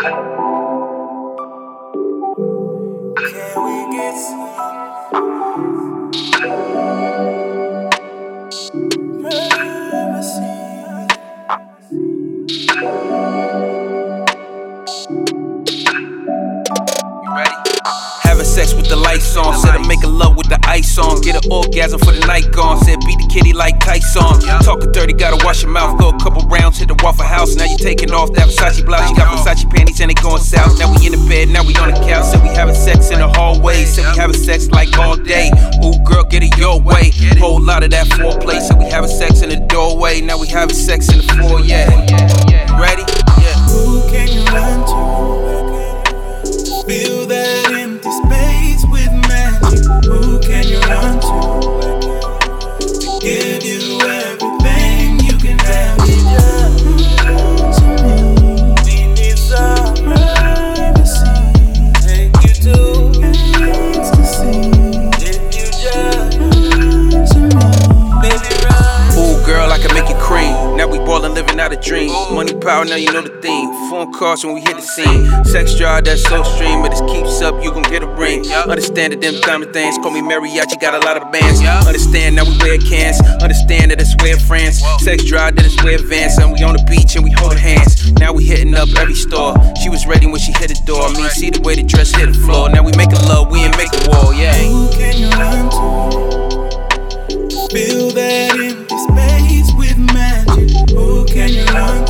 Having sex with the lights on. Said I'm making love with the ice on. Get an orgasm for the night gone. Said beat the kitty like Tyson. Talking dirty, gotta wash your mouth. Go a couple rounds, hit the Waffle House Taking off that Versace blouse. You got Versace panties and they going south. Now we in the bed, now we on the couch. Said we having sex in the hallway. Said we having sex like all day. Ooh, girl, get it your way. Whole lot of that foreplay. Said we having sex in the doorway. Now we having sex in the foyer. Money, power, now you know the theme. Phone calls when we hit the scene. Sex drive, that's so stream. But this keeps up, you gon' get a ring. Understand that them diamond things. Call me mariachi, got a lot of bands. Understand now we wear cans. Understand that it's way of France. Sex drive, that it's way advanced. And we on the beach and we hold hands. Now we hitting up every store. She was ready when she hit the door. I mean, see the way the dress hit the floor. Now we making love, we ain't making war, yeah. Who can you run to? Fill that empty space with magic. Who can you run to?